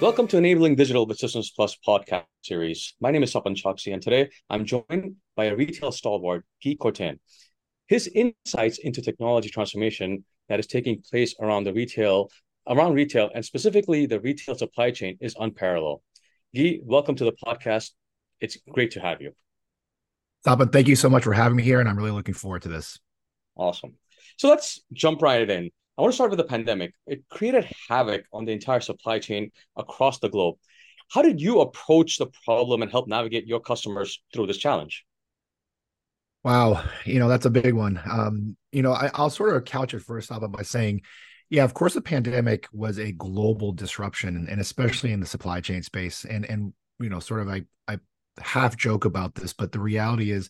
Welcome to Enabling Digital with Systems Plus podcast series. My name is Sapan Chokshi, and today I'm joined by a retail stalwart, Guy Courtin. His insights into technology transformation that is taking place around the retail, around retail, and specifically the retail supply chain is unparalleled. Guy, welcome to the podcast. It's great to have you. Sapan, thank you so much for having me here, and I'm really looking forward to this. Awesome. So let's jump right in. I want to start with the pandemic. It created havoc on the entire supply chain across the globe. How did you approach the problem and help navigate your customers through this challenge? Wow, you know that's a big one. Um, you know, I, will sort of couch it first off by saying, yeah, of course, the pandemic was a global disruption, and especially in the supply chain space. And and you know, sort of, I I half joke about this, but the reality is,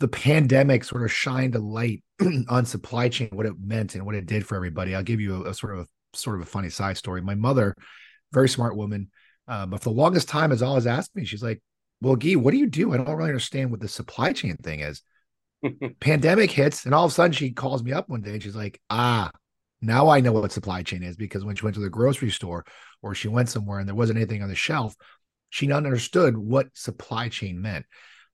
the pandemic sort of shined a light on supply chain, what it meant and what it did for everybody. I'll give you a, a sort of a sort of a funny side story. My mother, very smart woman, uh, but for the longest time has always asked me, she's like, Well, Gee, what do you do? I don't really understand what the supply chain thing is. Pandemic hits, and all of a sudden she calls me up one day and she's like, Ah, now I know what supply chain is because when she went to the grocery store or she went somewhere and there wasn't anything on the shelf, she not understood what supply chain meant.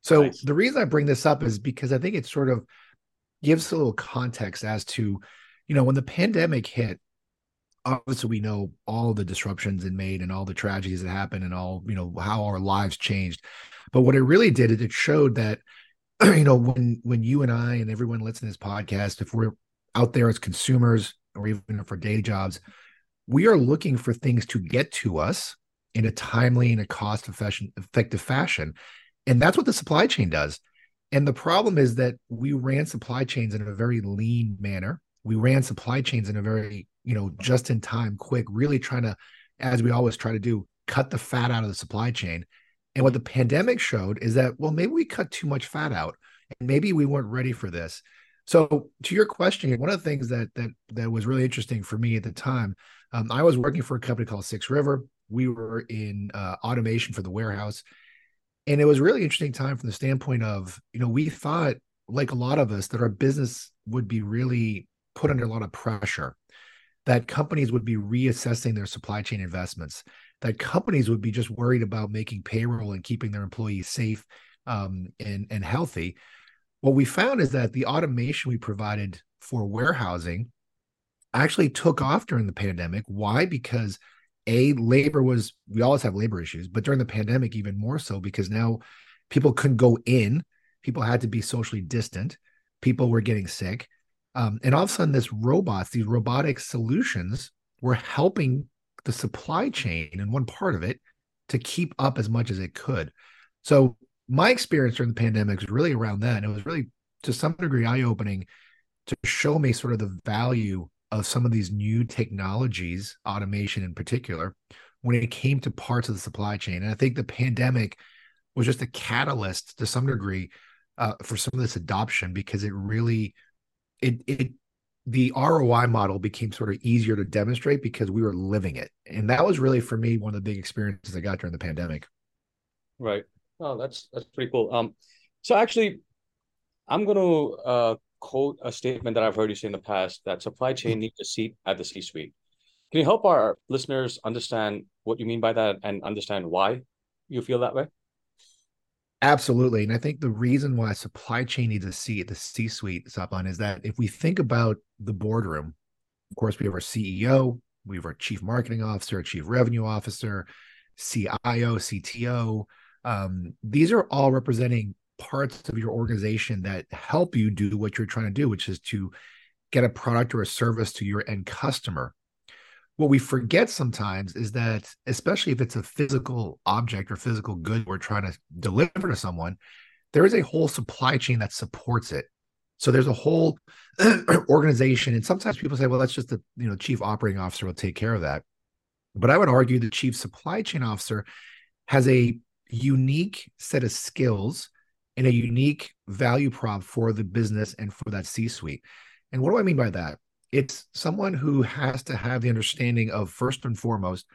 So nice. the reason I bring this up is because I think it sort of gives a little context as to, you know, when the pandemic hit, obviously we know all the disruptions it made and all the tragedies that happened and all, you know, how our lives changed. But what it really did is it showed that, you know, when when you and I and everyone listening to this podcast, if we're out there as consumers or even for day jobs, we are looking for things to get to us in a timely and a cost effective fashion. And that's what the supply chain does. And the problem is that we ran supply chains in a very lean manner. We ran supply chains in a very, you know, just in time, quick, really trying to, as we always try to do, cut the fat out of the supply chain. And what the pandemic showed is that, well, maybe we cut too much fat out and maybe we weren't ready for this. So to your question, one of the things that that that was really interesting for me at the time, um, I was working for a company called Six River. We were in uh, automation for the warehouse, and it was really interesting time from the standpoint of you know we thought like a lot of us that our business would be really put under a lot of pressure that companies would be reassessing their supply chain investments that companies would be just worried about making payroll and keeping their employees safe um, and and healthy. What we found is that the automation we provided for warehousing actually took off during the pandemic. Why? Because a labor was we always have labor issues but during the pandemic even more so because now people couldn't go in. People had to be socially distant. People were getting sick. Um, and all of a sudden this robots these robotic solutions were helping the supply chain and one part of it to keep up as much as it could. So my experience during the pandemic was really around that and it was really to some degree eye-opening to show me sort of the value of some of these new technologies, automation in particular, when it came to parts of the supply chain. And I think the pandemic was just a catalyst to some degree uh, for some of this adoption because it really it it the ROI model became sort of easier to demonstrate because we were living it. And that was really for me one of the big experiences I got during the pandemic. Right. Oh, that's that's pretty cool. Um so actually I'm going to uh, quote a statement that I've heard you say in the past that supply chain needs a seat at the C suite. Can you help our listeners understand what you mean by that and understand why you feel that way? Absolutely. And I think the reason why supply chain needs a seat at the C suite, Sapan, is that if we think about the boardroom, of course, we have our CEO, we have our chief marketing officer, chief revenue officer, CIO, CTO. Um, these are all representing parts of your organization that help you do what you're trying to do, which is to get a product or a service to your end customer. What we forget sometimes is that, especially if it's a physical object or physical good we're trying to deliver to someone, there is a whole supply chain that supports it. So there's a whole organization, and sometimes people say, "Well, that's just the you know chief operating officer will take care of that." But I would argue the chief supply chain officer has a unique set of skills and a unique value prop for the business and for that C suite. And what do I mean by that? It's someone who has to have the understanding of first and foremost,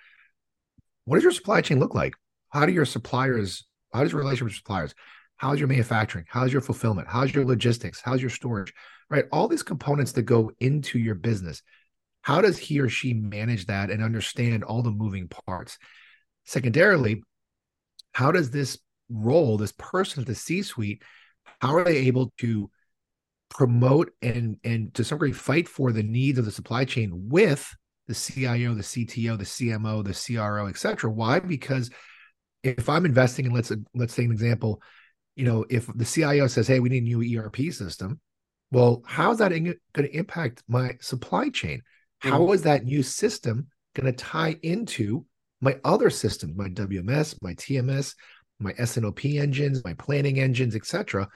what does your supply chain look like? How do your suppliers, how does your relationship with suppliers? How's your manufacturing? How's your fulfillment? How's your logistics? How's your storage? Right? All these components that go into your business. how does he or she manage that and understand all the moving parts? Secondarily, how does this role, this person at the C-suite, how are they able to promote and and to some degree fight for the needs of the supply chain with the CIO, the CTO, the CMO, the CRO, et cetera? Why? Because if I'm investing in let's let's say an example, you know, if the CIO says, "Hey, we need a new ERP system," well, how's that going to impact my supply chain? How mm-hmm. that new system going to tie into my other systems, my WMS, my TMS, my S&OP engines, my planning engines, etc.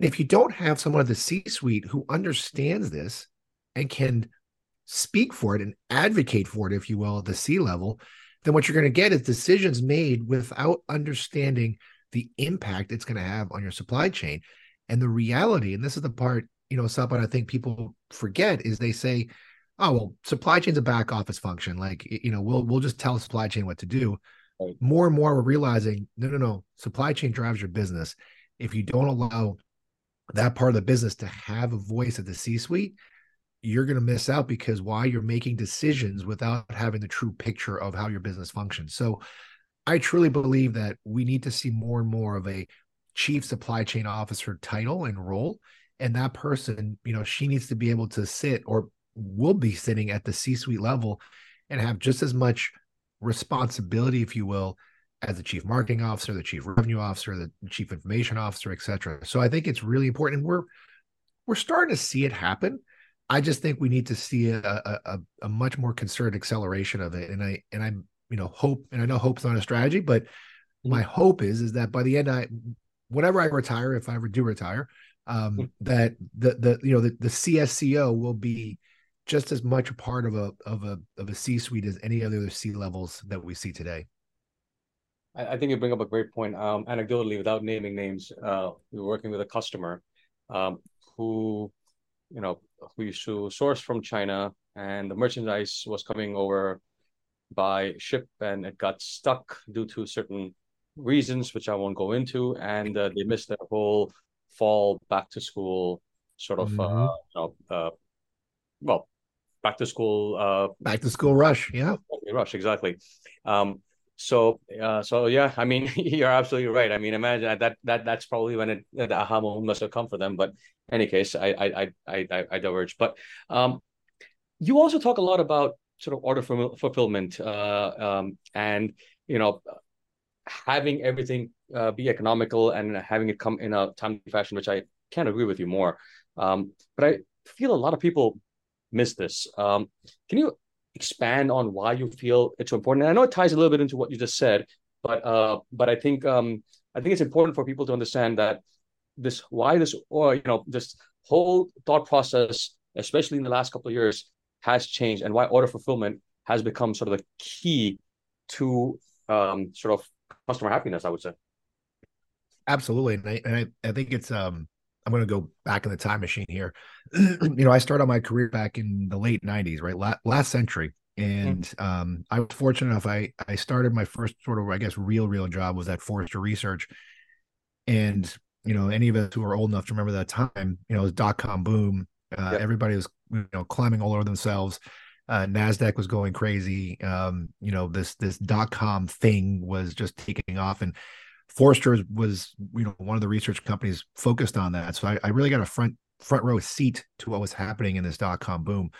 If you don't have someone at the C-suite who understands this and can speak for it and advocate for it, if you will, at the C level, then what you're going to get is decisions made without understanding the impact it's going to have on your supply chain. And the reality, and this is the part, you know, Sapan, I think people forget is they say, oh well supply chain's a back office function like you know we'll we'll just tell supply chain what to do right. more and more we're realizing no no no supply chain drives your business. If you don't allow that part of the business to have a voice at the c suite you're going to miss out because why? You're making decisions without having the true picture of how your business functions. So i truly believe that we need to see more and more of a chief supply chain officer title and role. And that person you know she needs to be able to sit or will be sitting at the C-suite level and have just as much responsibility, if you will, as the chief marketing officer, the chief revenue officer, the chief information officer, et cetera. So I think it's really important. And We're we're starting to see it happen. I just think we need to see a, a, a much more concerted acceleration of it. And I and I you know hope and I know hope's not a strategy, but mm-hmm. my hope is is that by the end I whenever I retire, if I ever do retire, um, mm-hmm. that the the you know the, the CSCO will be just as much a part of a of a of a C suite as any other C levels that we see today. I, I, think you bring up a great point. Um, anecdotally, without naming names, uh, we were working with a customer um, who, you know, who used to source from China, and the merchandise was coming over by ship, and it got stuck due to certain reasons, which I won't go into, and uh, they missed their whole fall back to school sort of, uh, mm-hmm. uh, you know, uh, well, back to school uh back to school rush yeah. Rush exactly. Um so uh so yeah i mean you're absolutely right. I mean imagine that that that's probably when it the aha moment must have come for them but any case i i i i, I diverge. But um you also talk a lot about sort of order fulfillment uh um and you know having everything uh, be economical and having it come in a timely fashion which i can't agree with you more. Um but i feel a lot of people miss this. Um, can you expand on why you feel it's so important? And I know it ties a little bit into what you just said, but uh, but I think um, I think it's important for people to understand that this why this or you know this whole thought process, especially in the last couple of years, has changed, and why order fulfillment has become sort of the key to um, sort of customer happiness. I would say. Absolutely, and I, and I, I think it's um I'm going to go back in the time machine here. you know, I started my career back in the late 90s, right? La- last century. And mm-hmm. um, I was fortunate enough. I, I started my first sort of, I guess, real, real job was at Forrester Research. And, you know, any of us who are old enough to remember that time, you know, it was dot com boom. Uh, yep. Everybody was, you know, climbing all over themselves. Uh, Nasdaq was going crazy. Um, you know, this this dot com thing was just taking off, and Forrester was, you know, one of the research companies focused on that. So I, I really got a front front row seat to what was happening in this dot com boom.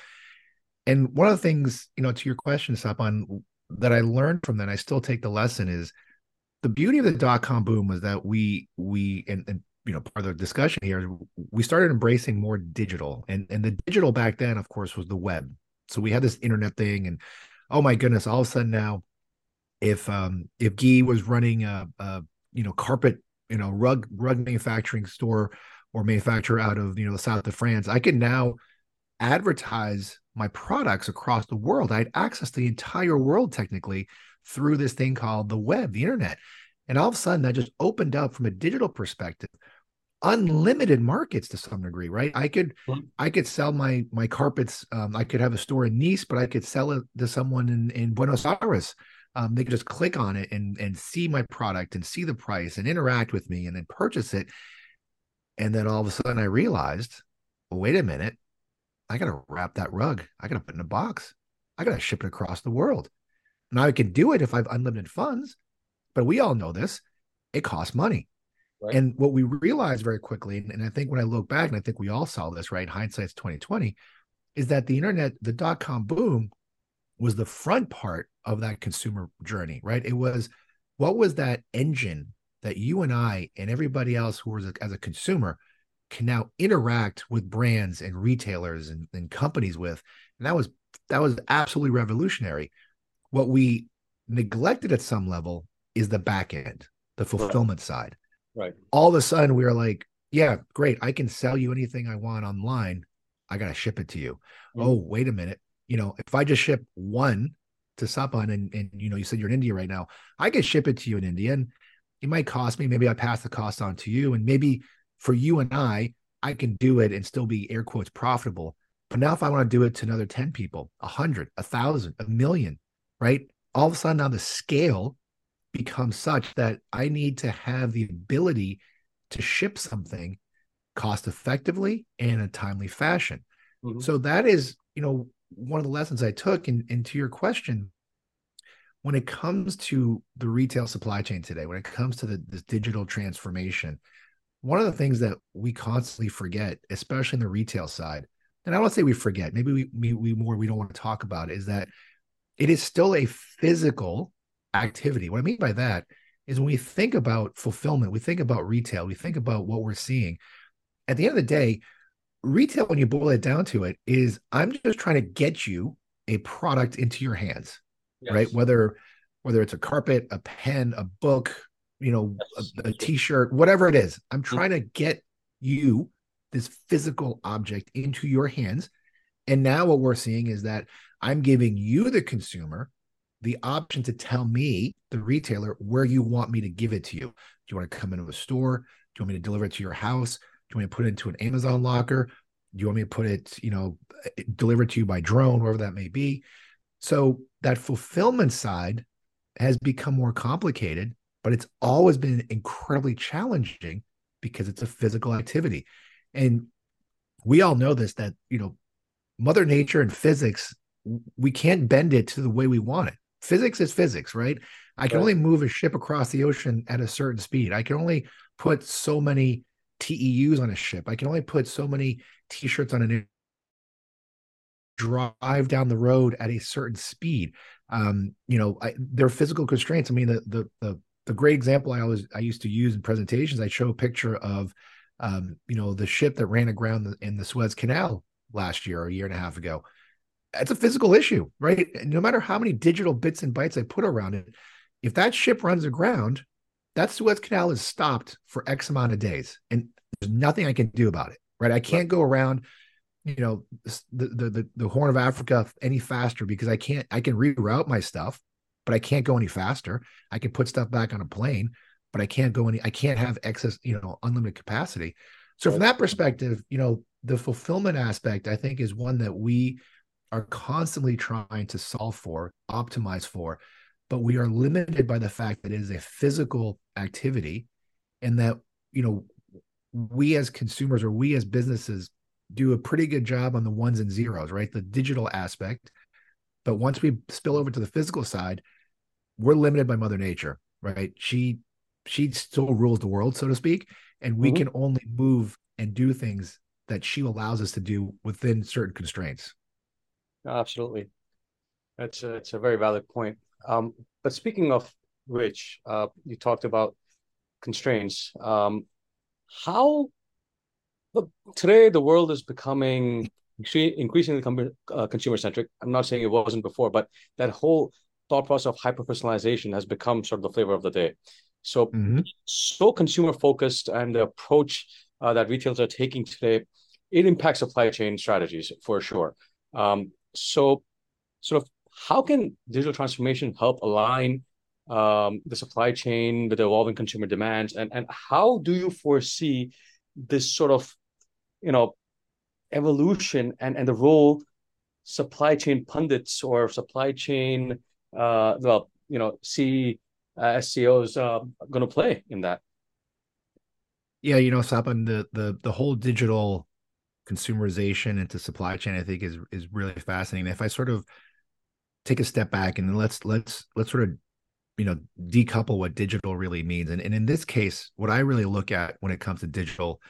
And one of the things, you know, to your question, Sapan, that I learned from that, I still take the lesson is the beauty of the dot com boom was that we we and, and you know part of the discussion here we started embracing more digital and and the digital back then of course was the web so we had this internet thing and oh my goodness all of a sudden now if um if Guy was running a, a you know carpet you know rug rug manufacturing store or manufacturer out of you know the south of France, I can now advertise my products across the world. I had access to the entire world technically through this thing called the web, the internet. And all of a sudden that just opened up from a digital perspective unlimited markets to some degree right i could i could sell my my carpets um, i could have a store in nice but i could sell it to someone in in buenos aires um, they could just click on it and and see my product and see the price and interact with me and then purchase it. And then all of a sudden I realized, well, wait a minute, I got to wrap that rug. I got to put it in a box. I got to ship it across the world. Now I can do it if I have unlimited funds, but we all know this. It costs money. Right. And what we realized very quickly, and I think when I look back, and I think we all saw this, right? Hindsight's 2020, is that the internet, the dot com boom was the front part of that consumer journey, right? It was what was that engine that you and I and everybody else who was a, as a consumer can now interact with brands and retailers and, and companies with. And that was that was absolutely revolutionary. What we neglected at some level is the back end, the fulfillment right. side. Right. All of a sudden we are like, yeah, great. I can sell you anything I want online. I got to ship it to you. Mm-hmm. Oh, wait a minute. You know, if I just ship one to Sapan and, and, you know, you said you're in India right now, I can ship it to you in India and it might cost me. Maybe I pass the cost on to you. And maybe for you and I, I can do it and still be air quotes profitable. But now if I want to do it to another 10 people, a hundred, a thousand, a million, right? All of a sudden now the scale becomes such that I need to have the ability to ship something cost effectively and in a timely fashion. Mm-hmm. So that is, you know, one of the lessons I took. And, and to your question, when it comes to the retail supply chain today, when it comes to the this digital transformation, one of the things that we constantly forget, especially in the retail side, and I don't say we forget, maybe we, we, we more we don't want to talk about, is that it is still a physical activity. What I mean by that is when we think about fulfillment, we think about retail, we think about what we're seeing. At the end of the day, retail, when you boil it down to it, is I'm just trying to get you a product into your hands, yes. right? Whether whether it's a carpet, a pen, a book, you know, yes. a a t-shirt, whatever it is, I'm mm-hmm. trying to get you this physical object into your hands. And now what we're seeing is that I'm giving you, the consumer, the option to tell me, the retailer, where you want me to give it to you. Do you want to come into a store? Do you want me to deliver it to your house? Do you want me to put it into an Amazon locker? Do you want me to put it, you know, eh, deliver it to you by drone, wherever that may be? So that fulfillment side has become more complicated, but it's always been incredibly challenging because it's a physical activity. And we all know this that, you know, Mother Nature and physics, we can't bend it to the way we want it physics is physics, right? I can right. only move a ship across the ocean at a certain speed. I can only put so many TEUs on a ship. I can only put so many t-shirts on an drive down the road at a certain speed. Um, you know, I, there are physical constraints. I mean, the, the the the great example I always I used to use in presentations. I show a picture of, um, you know, the ship that ran aground in the Suez Canal last year or a year and a half ago it's a physical issue, right? No matter how many digital bits and bytes I put around it, if that ship runs aground, that Suez Canal is stopped for X amount of days, and there's nothing I can do about it, right? I can't go around, you know, the the the, the Horn of Africa any faster because I can't. I can reroute my stuff, but I can't go any faster. I can put stuff back on a plane, but I can't go any. I can't have excess, you know, unlimited capacity. So from that perspective, you know, the fulfillment aspect, I think, is one that we are constantly trying to solve for, optimize for, but we are limited by the fact that it is a physical activity and that, you know, we as consumers or we as businesses do a pretty good job on the ones and zeros, right? The digital aspect. But once we spill over to the physical side, we're limited by Mother Nature, right? She she still rules the world, so to speak, and we mm-hmm. can only move and do things that she allows us to do within certain constraints. Absolutely. That's a, it's a very valid point. Um, but speaking of which, uh, you talked about constraints. Um, how today the world is becoming increasingly uh, consumer centric. I'm not saying it wasn't before, but that whole thought process of hyper personalization has become sort of the flavor of the day. So, mm-hmm. so consumer focused and the approach uh, that retailers are taking today, it impacts supply chain strategies for sure. Um, so, sort of, how can digital transformation help align um, the supply chain with the evolving consumer demands, and and how do you foresee this sort of, you know, evolution and and the role supply chain pundits or supply chain, uh, well, you know, C uh, SCOs uh, going to play in that? Yeah, you know, Sapan, the the the whole digital consumerization into supply chain, I think is is really fascinating. If I sort of take a step back and let's let's let's sort of you know decouple what digital really means, and and in this case, what I really look at when it comes to digital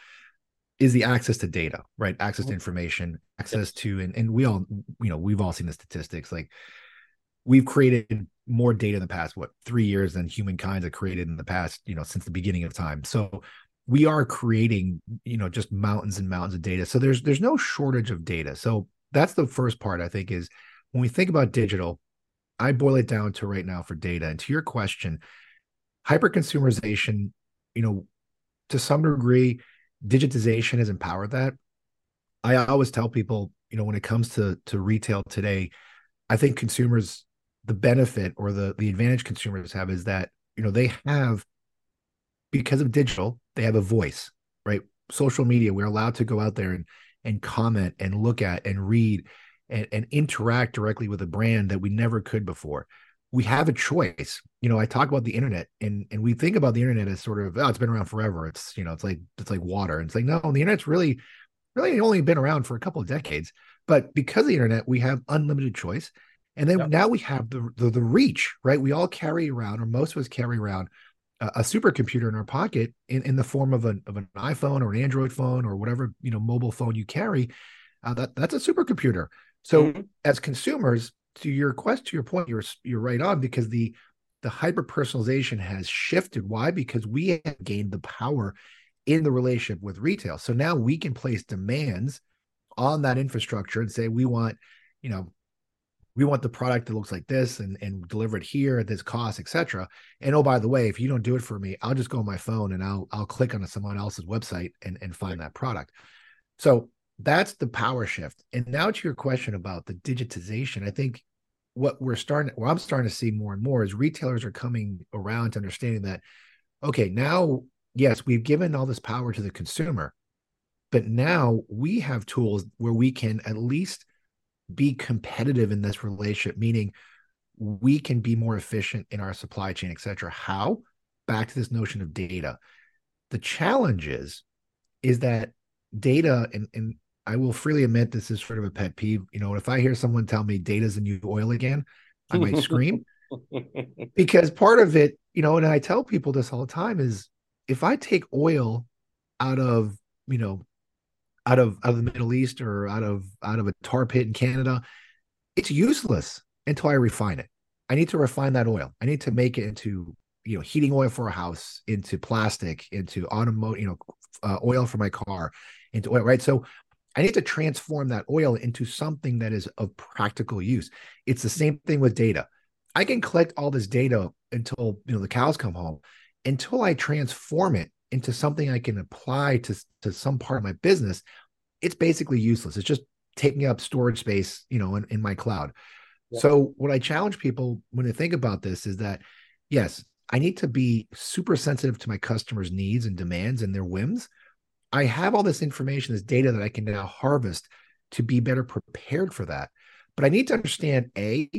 is the access to data, right? Access to mm-hmm. information, access to and and we all you know we've all seen the statistics. Like we've created more data in the past what three years than humankind have created in the past you know since the beginning of time. So we are creating you know just mountains and mountains of data. So there's there's no shortage of data. So that's the first part i think is when we think about digital i boil it down to right now for data. And to your question hyper consumerization you know to some degree digitization has empowered that. I always tell people you know when it comes to to retail today i think consumers the benefit or the the advantage consumers have is that you know they have because of digital they have a voice right? Social media we're allowed to go out there and and comment and look at and read and, and interact directly with a brand that we never could before we have a choice you know i talk about the internet and and we think about the internet as sort of oh it's been around forever it's you know it's like it's like water and it's like no the internet's really really only been around for a couple of decades but because of the internet we have unlimited choice and then yep. now we have the, the, the reach, right? We all carry around, or most of us carry around, a, a supercomputer in our pocket in, in the form of an of an iPhone or an Android phone or whatever you know mobile phone you carry. Uh, that that's a supercomputer. So mm-hmm. as consumers, to your quest, to your point, you're you're right on because the the hyper personalization has shifted. Why? Because we have gained the power in the relationship with retail. So now we can place demands on that infrastructure and say we want, you know, we want the product that looks like this and and deliver it here at this cost etc and oh by the way if you don't do it for me i'll just go on my phone and i'll i'll click on someone else's website and and find that product so that's the power shift and now to your question about the digitization i think what we're starting what i'm starting to see more and more is retailers are coming around to understanding that okay now yes we've given all this power to the consumer but now we have tools where we can at least be competitive in this relationship, meaning we can be more efficient in our supply chain, et cetera. How? Back to this notion of data. The challenge is, is that data, and, and I will freely admit this is sort of a pet peeve. You know, if I hear someone tell me data is the new oil again, I might scream because part of it, you know, and I tell people this all the time is if I take oil out of, you know, out of out of the Middle East or out of out of a tar pit in Canada, it's useless until I refine it. I need to refine that oil. I need to make it into you know heating oil for a house, into plastic, into automotive, you know, uh, oil for my car, into oil. Right. So I need to transform that oil into something that is of practical use. It's the same thing with data. I can collect all this data until you know the cows come home, until I transform it into something I can apply to, to some part of my business, it's basically useless. It's just taking up storage space, you know, in, in my cloud. Yeah. So what I challenge people when they think about this is that, yes, I need to be super sensitive to my customers' needs and demands and their whims. I have all this information, this data that I can now harvest to be better prepared for that. But I need to understand A,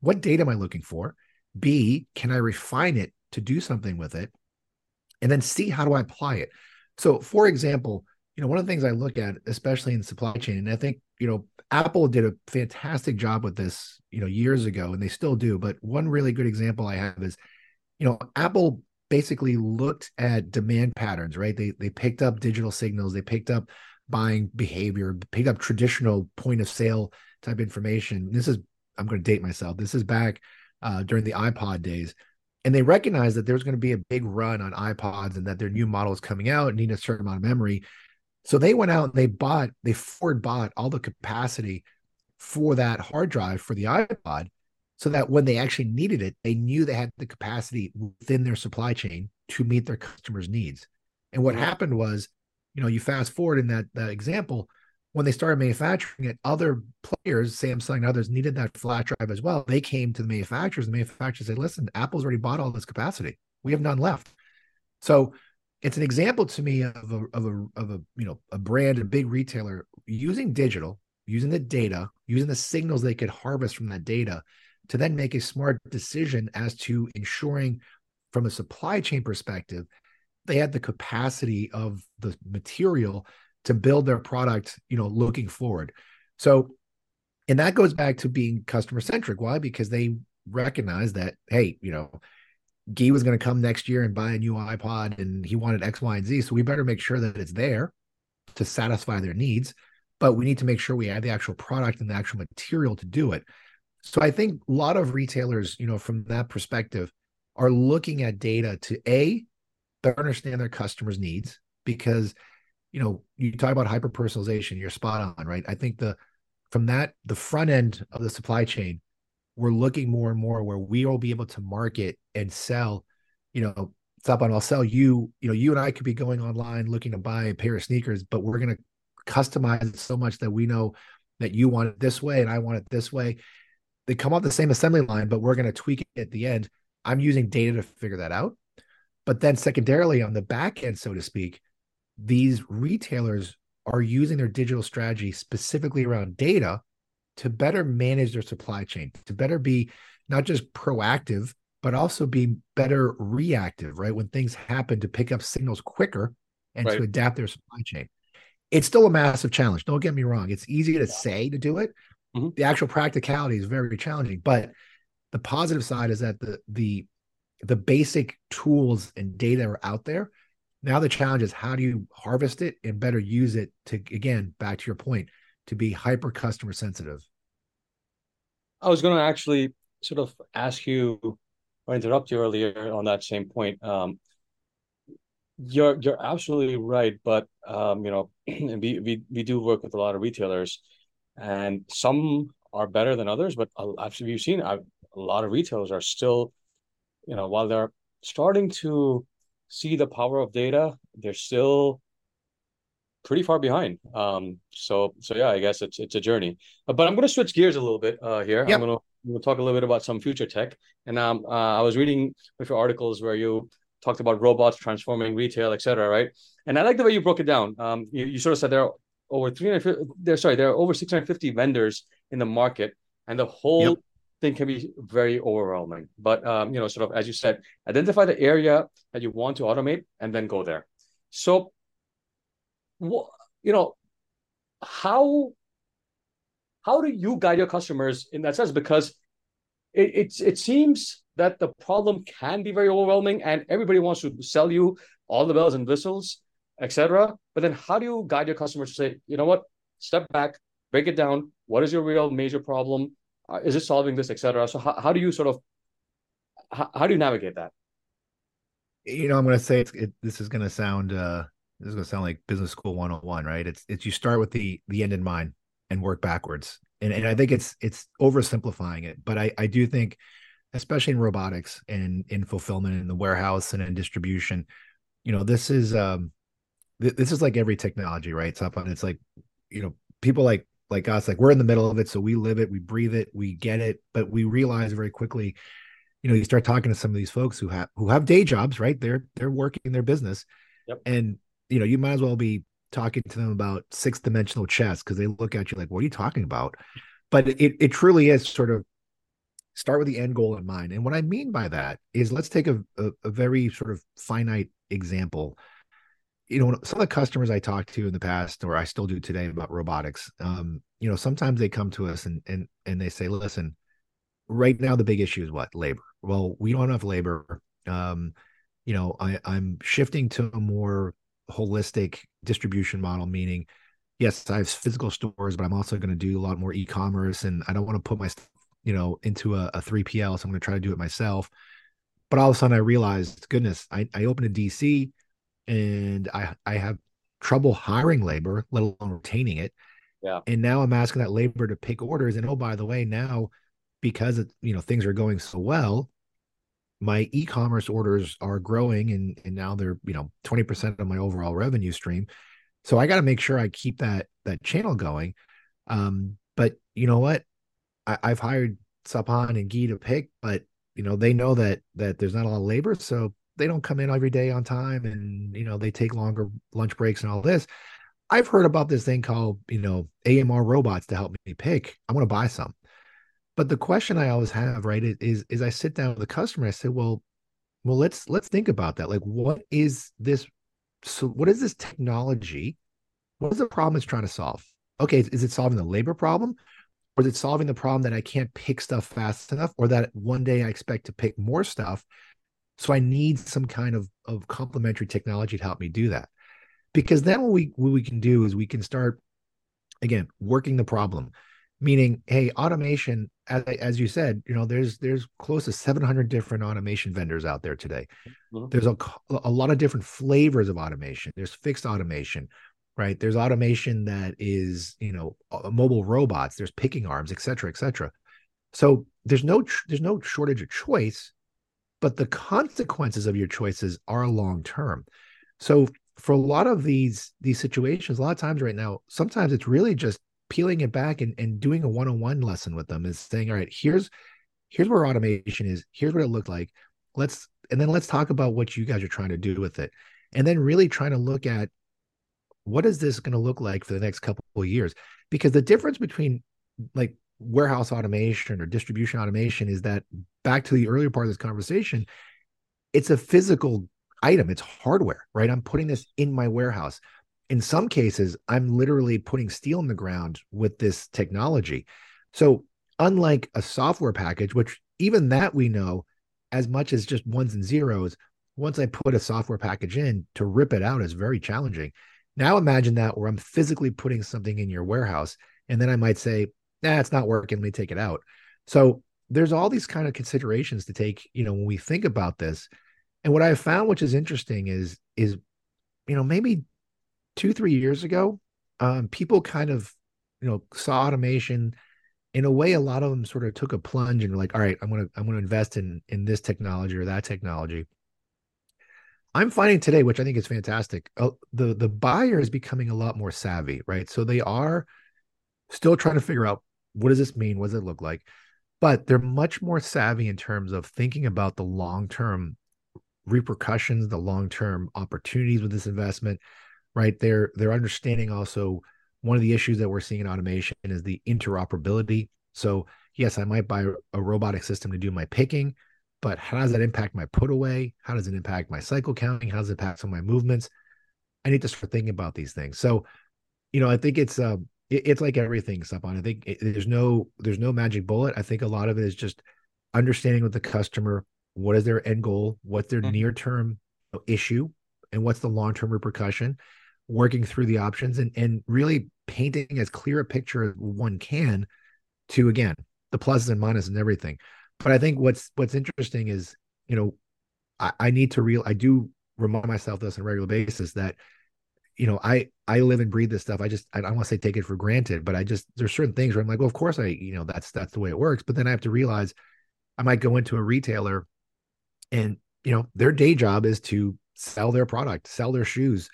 what data am I looking for? B, can I refine it to do something with it? and then see how do I apply it. So, for example, you know, one of the things I look at, especially in supply chain, and I think, you know, Apple did a fantastic job with this, you know, years ago, and they still do. But one really good example I have is, you know, Apple basically looked at demand patterns, right? They they picked up digital signals, they picked up buying behavior, picked up traditional point of sale type information. This is I'm going to date myself. This is back uh, during the iPod days and they recognized that there was going to be a big run on iPods and that their new models coming out need a certain amount of memory. So they went out and they bought, they forward bought all the capacity for that hard drive for the iPod so that when they actually needed it, they knew they had the capacity within their supply chain to meet their customers' needs. And what happened was, you know, you fast forward in that, that example, when they started manufacturing it, other players, Samsung and others, needed that flash drive as well. They came to the manufacturers. The manufacturers said, "Listen, Apple's already bought all this capacity. We have none left." So it's an example to me of a of a of a you know a brand, a big retailer using digital, using the data, using the signals they could harvest from that data to then make a smart decision as to ensuring, from a supply chain perspective, they had the capacity of the material to build their product, you know, looking forward. So, and that goes back to being customer centric. Why? Because they recognize that, hey, you know, Guy was going to come next year and buy a new iPod and he wanted X, Y, and Z. So we better make sure that it's there to satisfy their needs. But we need to make sure we have the actual product and the actual material to do it. So I think a lot of retailers, you know, from that perspective, are looking at data to A, better understand their customers' needs because, you know, you talk about hyper personalization, you're spot on, right? I think the from that, the front end of the supply chain, we're looking more and more where we will be able to market and sell, you know, Sapan, I'll sell you, you know, you and I could be going online looking to buy a pair of sneakers, but we're going to customize it so much that we know that you want it this way and I want it this way. They come off the same assembly line, but we're going to tweak it at the end. I'm using data to figure that out. But then secondarily on the back end, so to speak, these retailers are using their digital strategy specifically around data to better manage their supply chain, to better be not just proactive, but also be better reactive, right? When things happen, to pick up signals quicker and right. to adapt their supply chain. It's still a massive challenge. Don't get me wrong. It's easy to say to do it. Mm-hmm. The actual practicality is very challenging. But the positive side is that the the the basic tools and data are out there. Now the challenge is how do you harvest it and better use it to again back to your point to be hyper customer sensitive. I was going to actually sort of ask you or interrupt you earlier on that same point. Um, you're you're absolutely right, but um, you know, we, we we do work with a lot of retailers, and some are better than others. But actually, we've seen I've, a lot of retailers are still, you know, while they're starting to see the power of data, they're still pretty far behind. Um, so so yeah, I guess it's it's a journey. Uh, but I'm going to switch gears a little bit uh, here. Yep. I'm going to we'll talk a little bit about some future tech. And um, uh, I was reading with your articles where you talked about robots transforming retail, et cetera, right? And I like the way you broke it down. Um, you, you sort of said there are over 350, there, sorry, there are over 650 vendors in the market, and the whole yep. thing can be very overwhelming. But um, you know, sort of as you said, identify the area that you want to automate, and then go there. So you know, how how do you guide your customers in that sense? Because it it's, it seems that the problem can be very overwhelming, and everybody wants to sell you all the bells and whistles, etc. But then, how do you guide your customers to say, you know what, step back, break it down. What is your real major problem? Uh, is it solving this, etc. So, how, how do you sort of how, how do you navigate that? You know, I'm going to say it's, it, this is going to sound uh, this is going to sound like business school 101 right it's it's you start with the the end in mind and work backwards and, and i think it's it's oversimplifying it but i i do think especially in robotics and in fulfillment in the warehouse and in distribution you know this is um th- this is like every technology right it's on it's like you know people like like us like we're in the middle of it so we live it we breathe it we get it but we realize very quickly you know you start talking to some of these folks who have who have day jobs right they're they're working their business yep. and you know, you might as well be talking to them about six dimensional chess because they look at you like, what are you talking about? But it, it truly is sort of start with the end goal in mind. And what I mean by that is let's take a, a, a very sort of finite example. You know, some of the customers I talked to in the past, or I still do today about robotics, um, you know, sometimes they come to us and and and they say, listen, right now the big issue is what? Labor. Well, we don't have labor. Um, you know, I, I'm shifting to a more holistic distribution model, meaning, yes, I have physical stores, but I'm also going to do a lot more e-commerce, and I don't want to put my, you know, into a, a 3PL, so I'm going to try to do it myself. But all of a sudden, I realized, goodness, I, I opened a DC, and I I have trouble hiring labor, let alone retaining it. Yeah. And now I'm asking that labor to pick orders, and oh, by the way, now because it, you know things are going so well my e-commerce orders are growing and and now they're you know 20% of my overall revenue stream. So i got to make sure i keep that that channel going. Um but you know what? I, have hired sapan and Guy to pick but you know they know that that there's not a lot of labor. So they don't come in every day on time and you know they take longer lunch breaks and all this i've heard about this thing called you know amr robots to help me pick i want to buy some but the question I always have, right, is is I sit down with the customer, I say, well, well, let's let's think about that. Like, what is this? So, what is this technology what is the problem it's trying to solve? Okay, is it solving the labor problem? Or is it solving the problem that I can't pick stuff fast enough, or that one day I expect to pick more stuff? So I need some kind of, of complementary technology to help me do that. Because then what we what we can do is we can start again working the problem. Meaning hey automation as, as you said you know there's there's close to 700 different automation vendors out there today. Mm-hmm. there's a, a lot of different flavors of automation. There's fixed automation right? There's automation that is you know mobile robots. There's picking arms et cetera et cetera. So there's no there's no shortage of choice but the consequences of your choices are long term so for a lot of these these situations a lot of times right now sometimes it's really just peeling it back and, and doing a one-on-one lesson with them is saying all right here's here's where automation is. Here's what it looked like. Let's and then let's talk about what you guys are trying to do with it. And then really trying to look at what is this going to look like for the next couple of years? Because the difference between like warehouse automation or distribution automation is that back to the earlier part of this conversation it's a physical item it's hardware right i'm putting this in my warehouse in some cases, I'm literally putting steel in the ground with this technology. So, unlike a software package, which even that we know as much as just ones and zeros, once I put a software package in to rip it out is very challenging. Now imagine that where I'm physically putting something in your warehouse and then I might say, nah, it's not working. Let me take it out. So there's all these kind of considerations to take, you know, when we think about this. And what I found, which is interesting, is is, you know, maybe two three years ago um, people kind of you know saw automation in a way a lot of them sort of took a plunge and were like all right i'm to i'm to invest in in this technology or that technology i'm finding today which i think is fantastic uh, the the buyer is becoming a lot more savvy right so they are still trying to figure out what does this mean what does it look like but they're much more savvy in terms of thinking about the long term repercussions the long term opportunities with this investment right? They're they're understanding also one of the issues that we're seeing in automation is the interoperability. So yes, I might buy a robotic system to do my picking, but how does that impact my put away? How does it impact my cycle counting? How does it impact my movements? I need to start thinking about these things. So, you know, I think it's uh, it, it's like everything, Sapan. I think it, there's no there's no magic bullet. I think a lot of it is just understanding with the customer what is their end goal, what's their mm-hmm. near term issue, and what's the long term repercussion, working through the options and and really painting as clear a picture as one can to again the pluses and minuses and everything. But I think what's what's interesting is you know I, I need to real I do remind myself this on a regular basis that you know I I live and breathe this stuff. I just I don't want to say take it for granted, but I just there's certain things where I'm like, well, of course I you know that's that's the way it works. But then I have to realize I might go into a retailer and you know their day job is to sell their product, sell their shoes,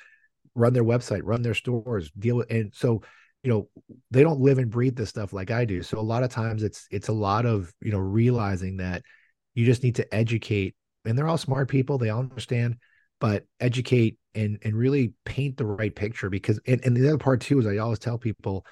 run their website, run their stores, deal with and so you know they don't live and breathe this stuff like I do. So a lot of times it's it's a lot of you know realizing that you just need to educate and they're all smart people, they all understand, but educate and and really paint the right picture because and, and the other part too is I always tell people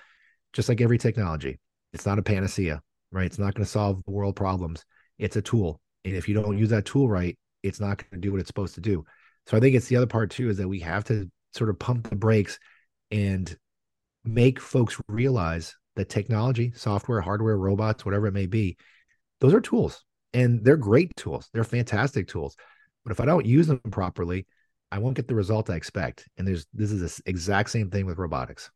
just like every technology, it's not a panacea, right? It's not going to solve the world problems. It's a tool. And if you don't use that tool right, it's not going to do what it's supposed to do. So I think it's the other part too is that we have to sort of pump the brakes and make folks realize that technology, software, hardware, robots, whatever it may be, those are tools and they're great tools. They're fantastic tools. But if I don't use them properly, I won't get the result I expect. And there's this is the exact same thing with robotics.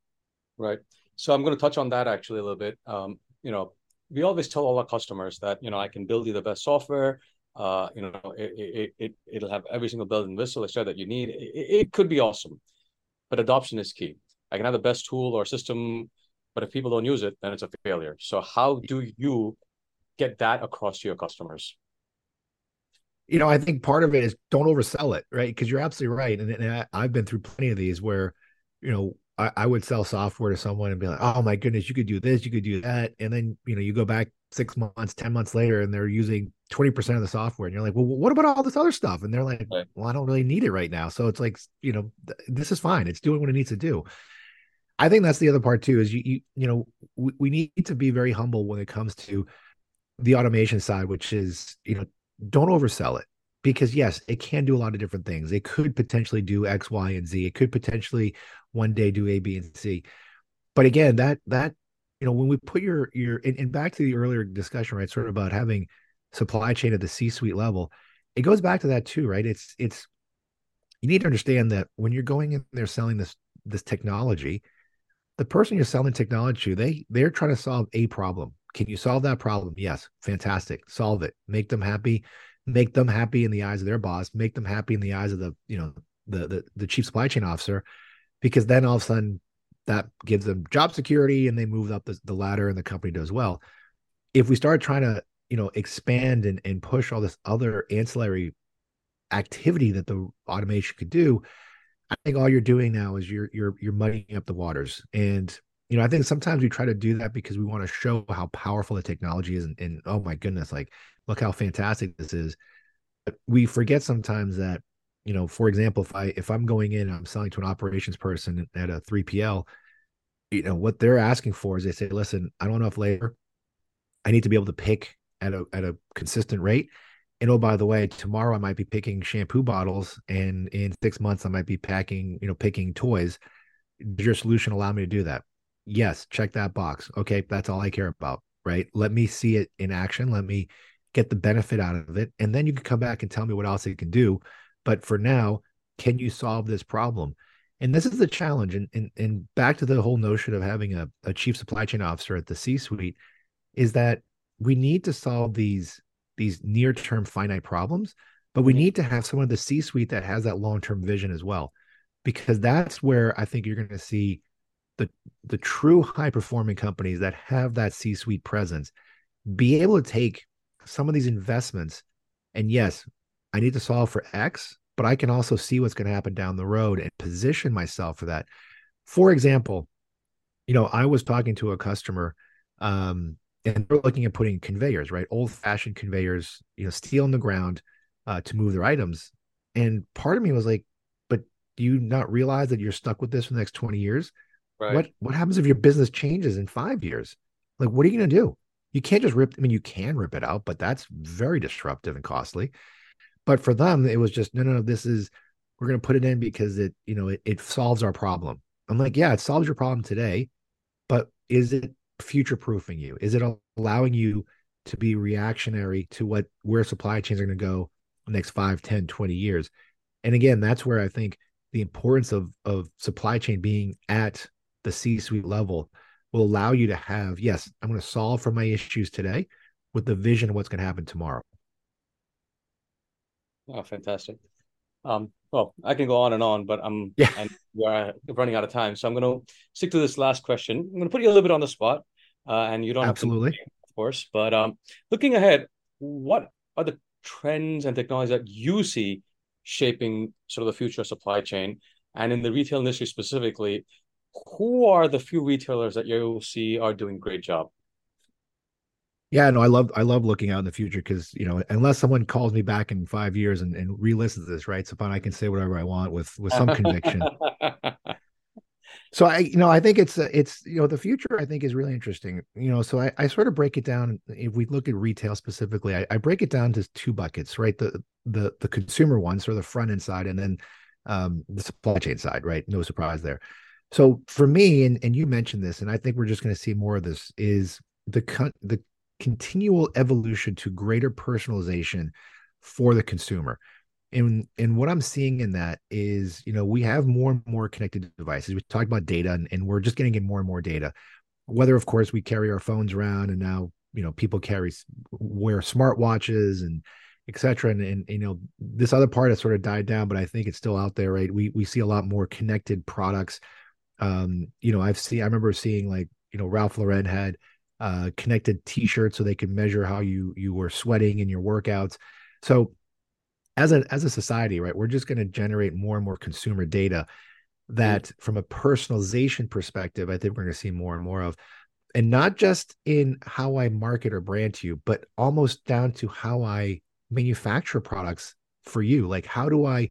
Right. So I'm going to touch on that actually a little bit. Um, you know, we always tell all our customers that you know I can build you the best software. Uh, you know, it, it, it, will have every single bell and whistle, etc. that you need. It, it could be awesome, but adoption is key. I can have the best tool or system, but if people don't use it, then it's a failure. So how do you get that across to your customers? You know, I think part of it is don't oversell it, right? Because you're absolutely right. And, and I, have been through plenty of these where, you know, I, I would sell software to someone and be like, oh my goodness, you could do this, you could do that. And then, you know, you go back six months, 10 months later, and they're using 20% of the software. And you're like, well, what about all this other stuff? And they're like, right. well, I don't really need it right now. So it's like, you know, th- this is fine. It's doing what it needs to do. I think that's the other part too, is you, you, you know, we, we need to be very humble when it comes to the automation side, which is, you know, don't oversell it because yes, it can do a lot of different things. It could potentially do X, Y, and Z. It could potentially one day do A, B, and C. But again, that that you know when we put your your and, and back to the earlier discussion, right? Sort of about having supply chain at the C-suite level, it goes back to that too, right? It's it's you need to understand that when you're going in there selling this this technology, the person you're selling technology to, they they're trying to solve a problem. Can you solve that problem? Yes, fantastic. Solve it. Make them happy. Make them happy in the eyes of their boss. Make them happy in the eyes of the you know the the, the chief supply chain officer, because then all of a sudden that gives them job security and they move up the, the ladder and the company does well. If we start trying to you know expand and, and push all this other ancillary activity that the automation could do, I think all you're doing now is you're you're you're muddying up the waters. And you know, I think sometimes we try to do that because we want to show how powerful the technology is, and, and oh my goodness, like look how fantastic this is. But we forget sometimes that you know, for example, if I if I'm going in, I'm selling to an operations person at a 3PL, you know, what they're asking for is they say, listen, I don't know if labor. I need to be able to pick at a at a consistent rate and oh by the way tomorrow i might be picking shampoo bottles and in six months i might be packing you know picking toys does your solution allow me to do that yes check that box. Okay that's all i care about right? Let me see it in action. Let me get the benefit out of it and then you can come back and tell me what else it can do. But for now can you solve this problem? And this is the challenge and and, and back to the whole notion of having a, a chief supply chain officer at the c suite is that we need to solve these these near term finite problems, but we mm-hmm. need to have someone in the C suite that has that long term vision as well, because that's where I think you're going to see the the true high performing companies that have that C suite presence be able to take some of these investments and yes, I need to solve for X, but I can also see what's going to happen down the road and position myself for that. For example, you know, I was talking to a customer um, and they're looking at putting conveyors, right? Old fashioned conveyors, you know, steel in the ground uh, to move their items. And part of me was like, but do you not realize that you're stuck with this for the next 20 years? Right. What what happens if your business changes in five years? Like, what are you gonna do? You can't just rip, I mean, you can rip it out, but that's very disruptive and costly. But for them, it was just, no, no, no, this is we're gonna put it in because it, you know, it, it solves our problem. I'm like, yeah, it solves your problem today, but is it future proofing you? Is it allowing you to be reactionary to what where supply chains are going to go next 5, 10, 20 years? And again, that's where I think the importance of of supply chain being at the C-suite level will allow you to have, yes, I'm going to solve for my issues today with the vision of what's going to happen tomorrow. Oh, fantastic. Um, well, I can go on and on, but I'm yeah. and we're running out of time. So I'm going to stick to this last question. I'm going to put you a little bit on the spot, uh, and you don't absolutely, to, of course. But um, looking ahead, what are the trends and technologies that you see shaping sort of the future of supply chain, and in the retail industry specifically? Who are the few retailers that you see are doing great job? Yeah, no, I love I love looking out in the future because you know, unless someone calls me back in five years and, and re-listens this, right? So I can say whatever I want with with some conviction. so I, you know, I think it's it's you know the future I think is really interesting. You know, so I, I sort of break it down. If we look at retail specifically, I, I break it down to two buckets, right? The the the consumer one, sort of the front end side, and then um, the supply chain side, right? No surprise there. So for me, and and you mentioned this, and I think we're just going to see more of this is the the continual evolution to greater personalization for the consumer. And and what I'm seeing in that is, you know, we have more and more connected devices. We talked about data and, and we're just getting in more and more data. Whether of course we carry our phones around and now, you know, people carry wear smartwatches and etc. And, and you know, this other part has sort of died down, but I think it's still out there, right? We we see a lot more connected products. Um, you know, I've seen I remember seeing like, you know, Ralph Lauren had uh, connected T-shirts so they could measure how you you were sweating in your workouts. So as a as a society, right, we're just going to generate more and more consumer data that, mm-hmm. from a personalization perspective, I think we're going to see more and more of, and not just in how I market or brand to you, but almost down to how I manufacture products for you. Like, how do I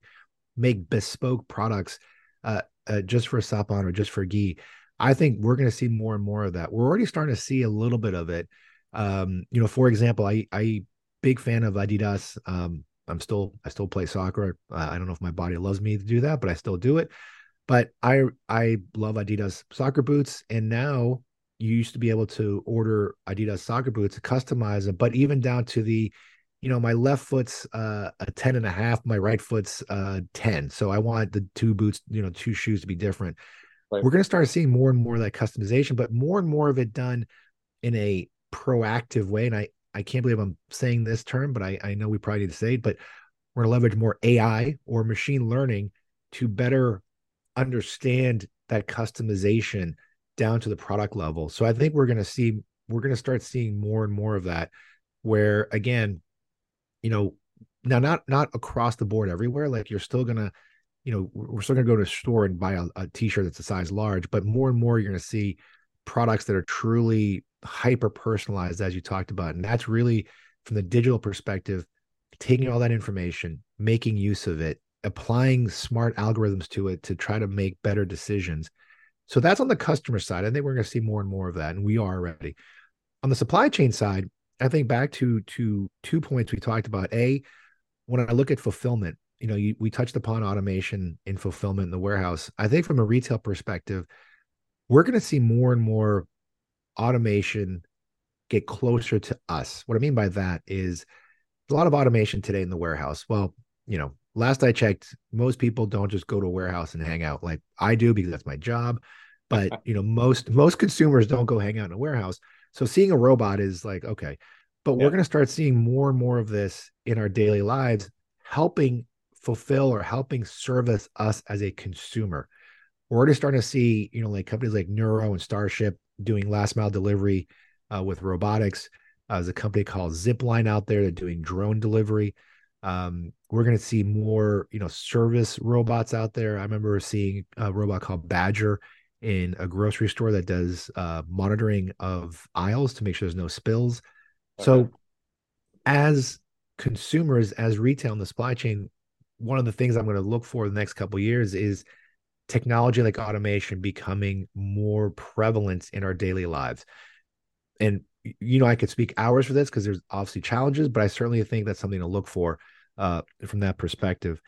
make bespoke products uh, uh, just for a Sapan or just for Guy? I think we're going to see more and more of that. We're already starting to see a little bit of it. Um, you know, for example, I I big fan of Adidas. Um, I'm still I still play soccer. I don't know if my body loves me to do that, but I still do it. But I I love Adidas soccer boots, and now you used to be able to order Adidas soccer boots, customize them, but even down to the, you know, my left foot's uh, a 10 and a half, my right foot's uh, 10. So I want the two boots, you know, two shoes to be different. Right. We're going to start seeing more and more of that customization, but more and more of it done in a proactive way. And I, I can't believe I'm saying this term, but I, I know we probably need to say it, but we're going to leverage more AI or machine learning to better understand that customization down to the product level. So I think we're going to see we're going to start seeing more and more of that where again, you know, now not not across the board everywhere like you're still to you know, we're still to go to a store and buy a a t-shirt that's a size large, but more and more you're to see products that are truly hyper personalized as you talked about. And that's really from the digital perspective taking all that information, making use of it, applying smart algorithms to it to try to make better decisions so that's on the customer side. I think we're going to see more and more of that, and we are already. On the supply chain side, I think back to to two points we talked about. A, when I look at fulfillment, you know, you, we touched upon automation in fulfillment in the warehouse. I think from a retail perspective, we're going to see more and more automation get closer to us. What I mean by that is a lot of automation today in the warehouse. Well, you know, last I checked, most people don't just go to a warehouse and hang out like I do because that's my job. But you know, most most consumers don't go hang out in a warehouse. So seeing a robot is like, okay. But yeah. we're going to start seeing more and more of this in our daily lives, helping fulfill or helping service us as a consumer. We're already starting to see, you know, like companies like Nuro and Starship doing last mile delivery uh, with robotics. Uh, there's a company called Zipline out there that doing drone delivery. Um, we're going to see more, you know, service robots out there. I remember seeing a robot called Badger in a grocery store that does uh, monitoring of aisles to make sure there's no spills. Okay. So, as consumers, as retail in the supply chain, one of the things I'm going to look for the next couple years is technology like automation becoming more prevalent in our daily lives. And you know, I could speak hours for this because there's obviously challenges, but I certainly think that's something to look for uh, from that perspective.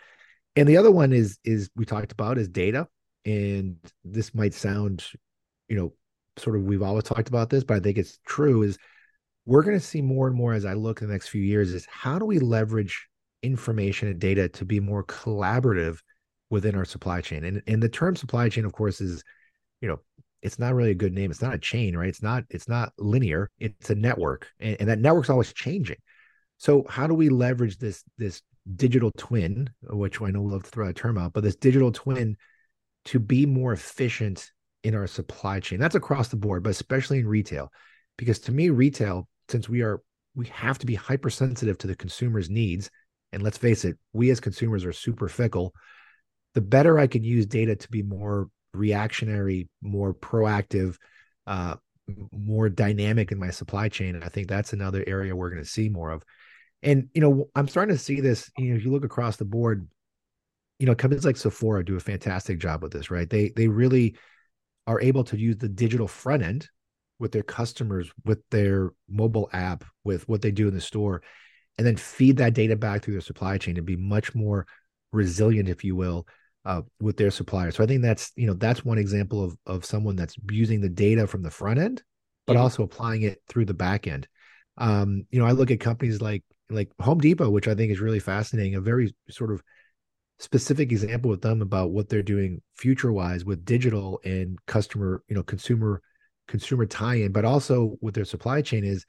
And the other one is is we talked about is data, and this might sound, you know, sort of we've always talked about this, but I think it's true. Is we're going to see more and more as I look in the next few years is how do we leverage information and data to be more collaborative within our supply chain? And and the term supply chain, of course, is you know it's not really a good name. It's not a chain, right? It's not it's not linear. It's a network, and, and that network's always changing. So how do we leverage this this digital twin, which I know we love to throw a term out, but this digital twin to be more efficient in our supply chain? That's across the board, but especially in retail, because to me, retail, since we are we have to be hypersensitive to the consumer's needs, and let's face it, we as consumers are super fickle. The better I can use data to be more reactionary, more proactive, uh, more dynamic in my supply chain. And I think that's another area we're going to see more of. And you know, I'm starting to see this. You know, if you look across the board, you know, companies like Sephora do a fantastic job with this, right? They they really are able to use the digital front end with their customers, with their mobile app, with what they do in the store, and then feed that data back through their supply chain to be much more resilient, if you will, uh, with their suppliers. So I think that's you know that's one example of of someone that's using the data from the front end, but mm-hmm. also applying it through the back end. Um, you know, I look at companies like like Home Depot, which I think is really fascinating. A very sort of specific example with them about what they're doing future wise with digital and customer, you know, consumer consumer tie-in, but also with their supply chain is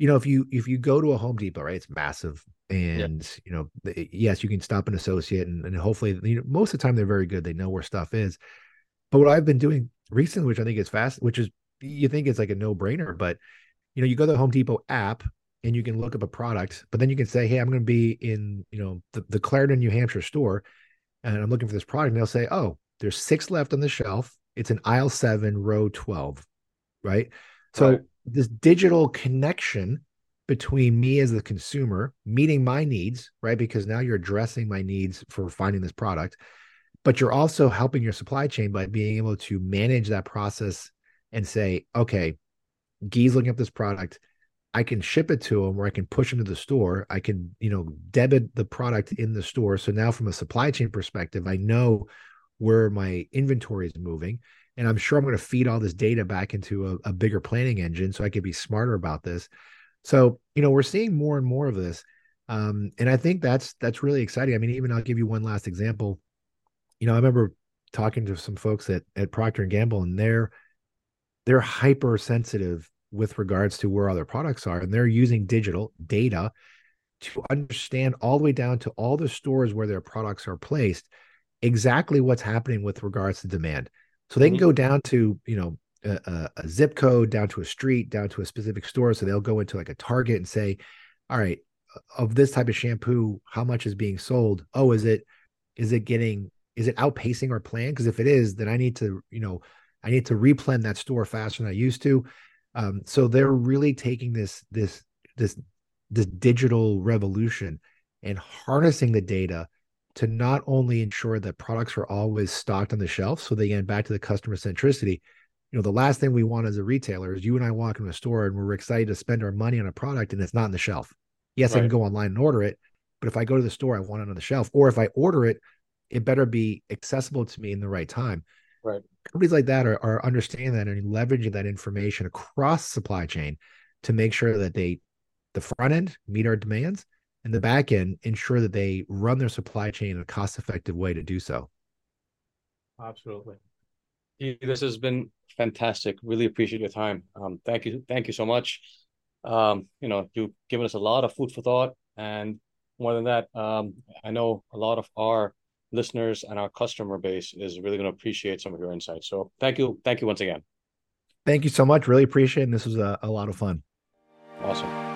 you know if you if you go to a home depot right it's massive and yeah. you know yes you can stop an associate and, and hopefully you know, most of the time they're very good they know where stuff is but what i've been doing recently which i think is fast which is you think it's like a no-brainer but you know you go to the home depot app and you can look up a product but then you can say hey i'm going to be in you know the, the clarendon new hampshire store and i'm looking for this product and they'll say oh there's six left on the shelf. It's an aisle seven row 12 right? So right. this digital connection between me as the consumer meeting my needs right? Because now you're addressing my needs for finding this product but you're also helping your supply chain by being able to manage that process and say okay guy's looking up this product i can ship it to them or i can push them to the store i can you know debit the product in the store so now from a supply chain perspective i know where my inventory is moving. And I'm sure I'm going to feed all this data back into a, a bigger planning engine so I could be smarter about this. So, you know, we're seeing more and more of this. Um, and I think that's that's really exciting. I mean, even I'll give you one last example. You know, I remember talking to some folks at at Procter and Gamble, and they're they're hypersensitive with regards to where other products are, and they're using digital data to understand all the way down to all the stores where their products are placed exactly what's happening with regards to demand. So they can mm-hmm. go down to you know a, a, zip code, down to a street, down to a specific store. So they'll go into like a Target and say, "All right, of this type of shampoo, how much is being sold? Oh, is it is it getting is it outpacing our plan? Because if it is, then I need to you know I need to replan that store faster than I used to. Um, so they're really taking this this this this digital revolution and harnessing the data to not only ensure that products are always stocked on the shelf so they get back to the customer centricity. You know the last thing we want as a retailer is you and i walk into a store and we're excited to spend our money on a product and it's not on the shelf. Yes right. i can go online and order it but if i go to the store i want it on the shelf or if i order it it better be accessible to me in the right time. Right companies like that are, are understanding that and leveraging that information across supply chain to make sure that they the front end meet our demands and the back end ensure that they run their supply chain in a cost effective way to do so. Absolutely. This has been fantastic. Really appreciate your time. Um, thank you. Thank you so much. Um, you know, you've given us a lot of food for thought. And more than that, um, I know a lot of our listeners and our customer base is really going to appreciate some of your insights. So thank you. Thank you once again. Thank you so much. Really appreciate it. And this was a, a lot of fun. Awesome.